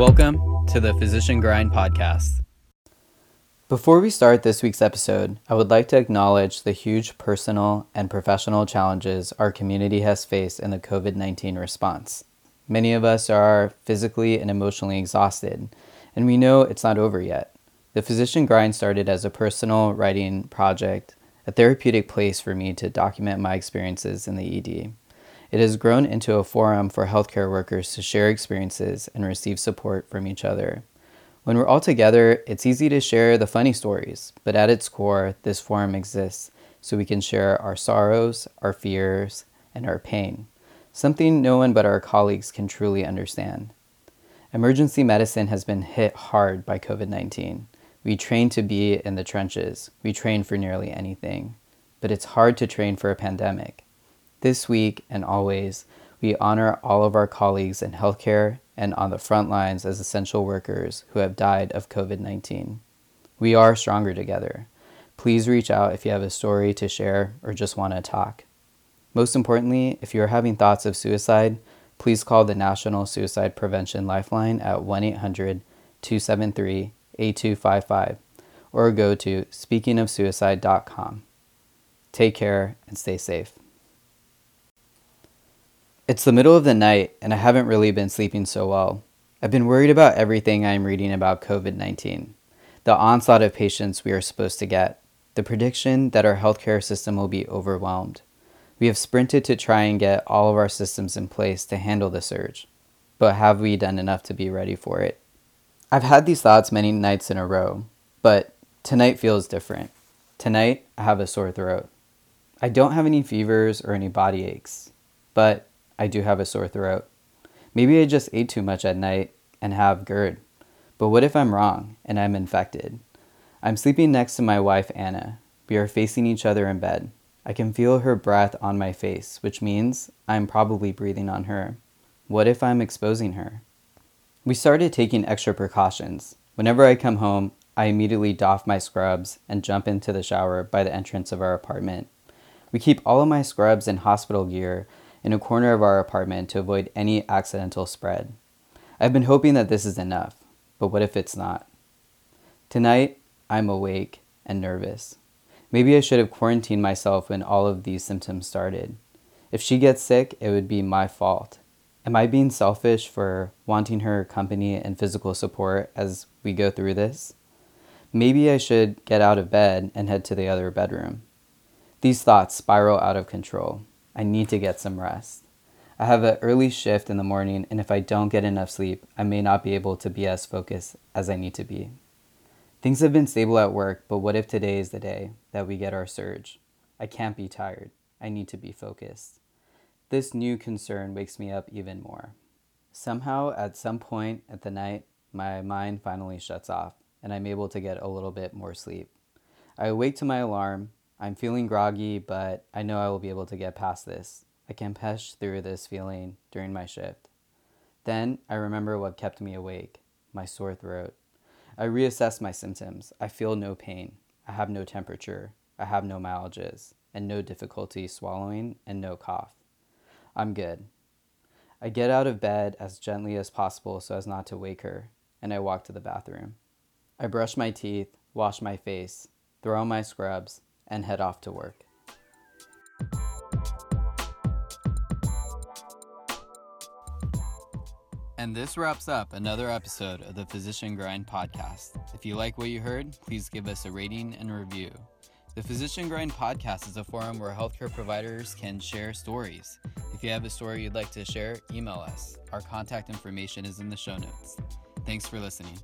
Welcome to the Physician Grind podcast. Before we start this week's episode, I would like to acknowledge the huge personal and professional challenges our community has faced in the COVID 19 response. Many of us are physically and emotionally exhausted, and we know it's not over yet. The Physician Grind started as a personal writing project, a therapeutic place for me to document my experiences in the ED. It has grown into a forum for healthcare workers to share experiences and receive support from each other. When we're all together, it's easy to share the funny stories, but at its core, this forum exists so we can share our sorrows, our fears, and our pain, something no one but our colleagues can truly understand. Emergency medicine has been hit hard by COVID 19. We train to be in the trenches, we train for nearly anything, but it's hard to train for a pandemic. This week and always, we honor all of our colleagues in healthcare and on the front lines as essential workers who have died of COVID 19. We are stronger together. Please reach out if you have a story to share or just want to talk. Most importantly, if you are having thoughts of suicide, please call the National Suicide Prevention Lifeline at 1 800 273 8255 or go to speakingofsuicide.com. Take care and stay safe. It's the middle of the night, and I haven't really been sleeping so well. I've been worried about everything I'm reading about COVID 19 the onslaught of patients we are supposed to get, the prediction that our healthcare system will be overwhelmed. We have sprinted to try and get all of our systems in place to handle the surge, but have we done enough to be ready for it? I've had these thoughts many nights in a row, but tonight feels different. Tonight, I have a sore throat. I don't have any fevers or any body aches, but I do have a sore throat. Maybe I just ate too much at night and have GERD. But what if I'm wrong and I'm infected? I'm sleeping next to my wife, Anna. We are facing each other in bed. I can feel her breath on my face, which means I'm probably breathing on her. What if I'm exposing her? We started taking extra precautions. Whenever I come home, I immediately doff my scrubs and jump into the shower by the entrance of our apartment. We keep all of my scrubs and hospital gear in a corner of our apartment to avoid any accidental spread. I've been hoping that this is enough, but what if it's not? Tonight, I'm awake and nervous. Maybe I should have quarantined myself when all of these symptoms started. If she gets sick, it would be my fault. Am I being selfish for wanting her company and physical support as we go through this? Maybe I should get out of bed and head to the other bedroom. These thoughts spiral out of control. I need to get some rest. I have an early shift in the morning, and if I don't get enough sleep, I may not be able to be as focused as I need to be. Things have been stable at work, but what if today is the day that we get our surge? I can't be tired. I need to be focused. This new concern wakes me up even more. Somehow, at some point at the night, my mind finally shuts off, and I'm able to get a little bit more sleep. I awake to my alarm, I'm feeling groggy, but I know I will be able to get past this. I can push through this feeling during my shift. Then I remember what kept me awake my sore throat. I reassess my symptoms. I feel no pain. I have no temperature. I have no myalgias, and no difficulty swallowing, and no cough. I'm good. I get out of bed as gently as possible so as not to wake her, and I walk to the bathroom. I brush my teeth, wash my face, throw on my scrubs, and head off to work. And this wraps up another episode of the Physician Grind podcast. If you like what you heard, please give us a rating and review. The Physician Grind podcast is a forum where healthcare providers can share stories. If you have a story you'd like to share, email us. Our contact information is in the show notes. Thanks for listening.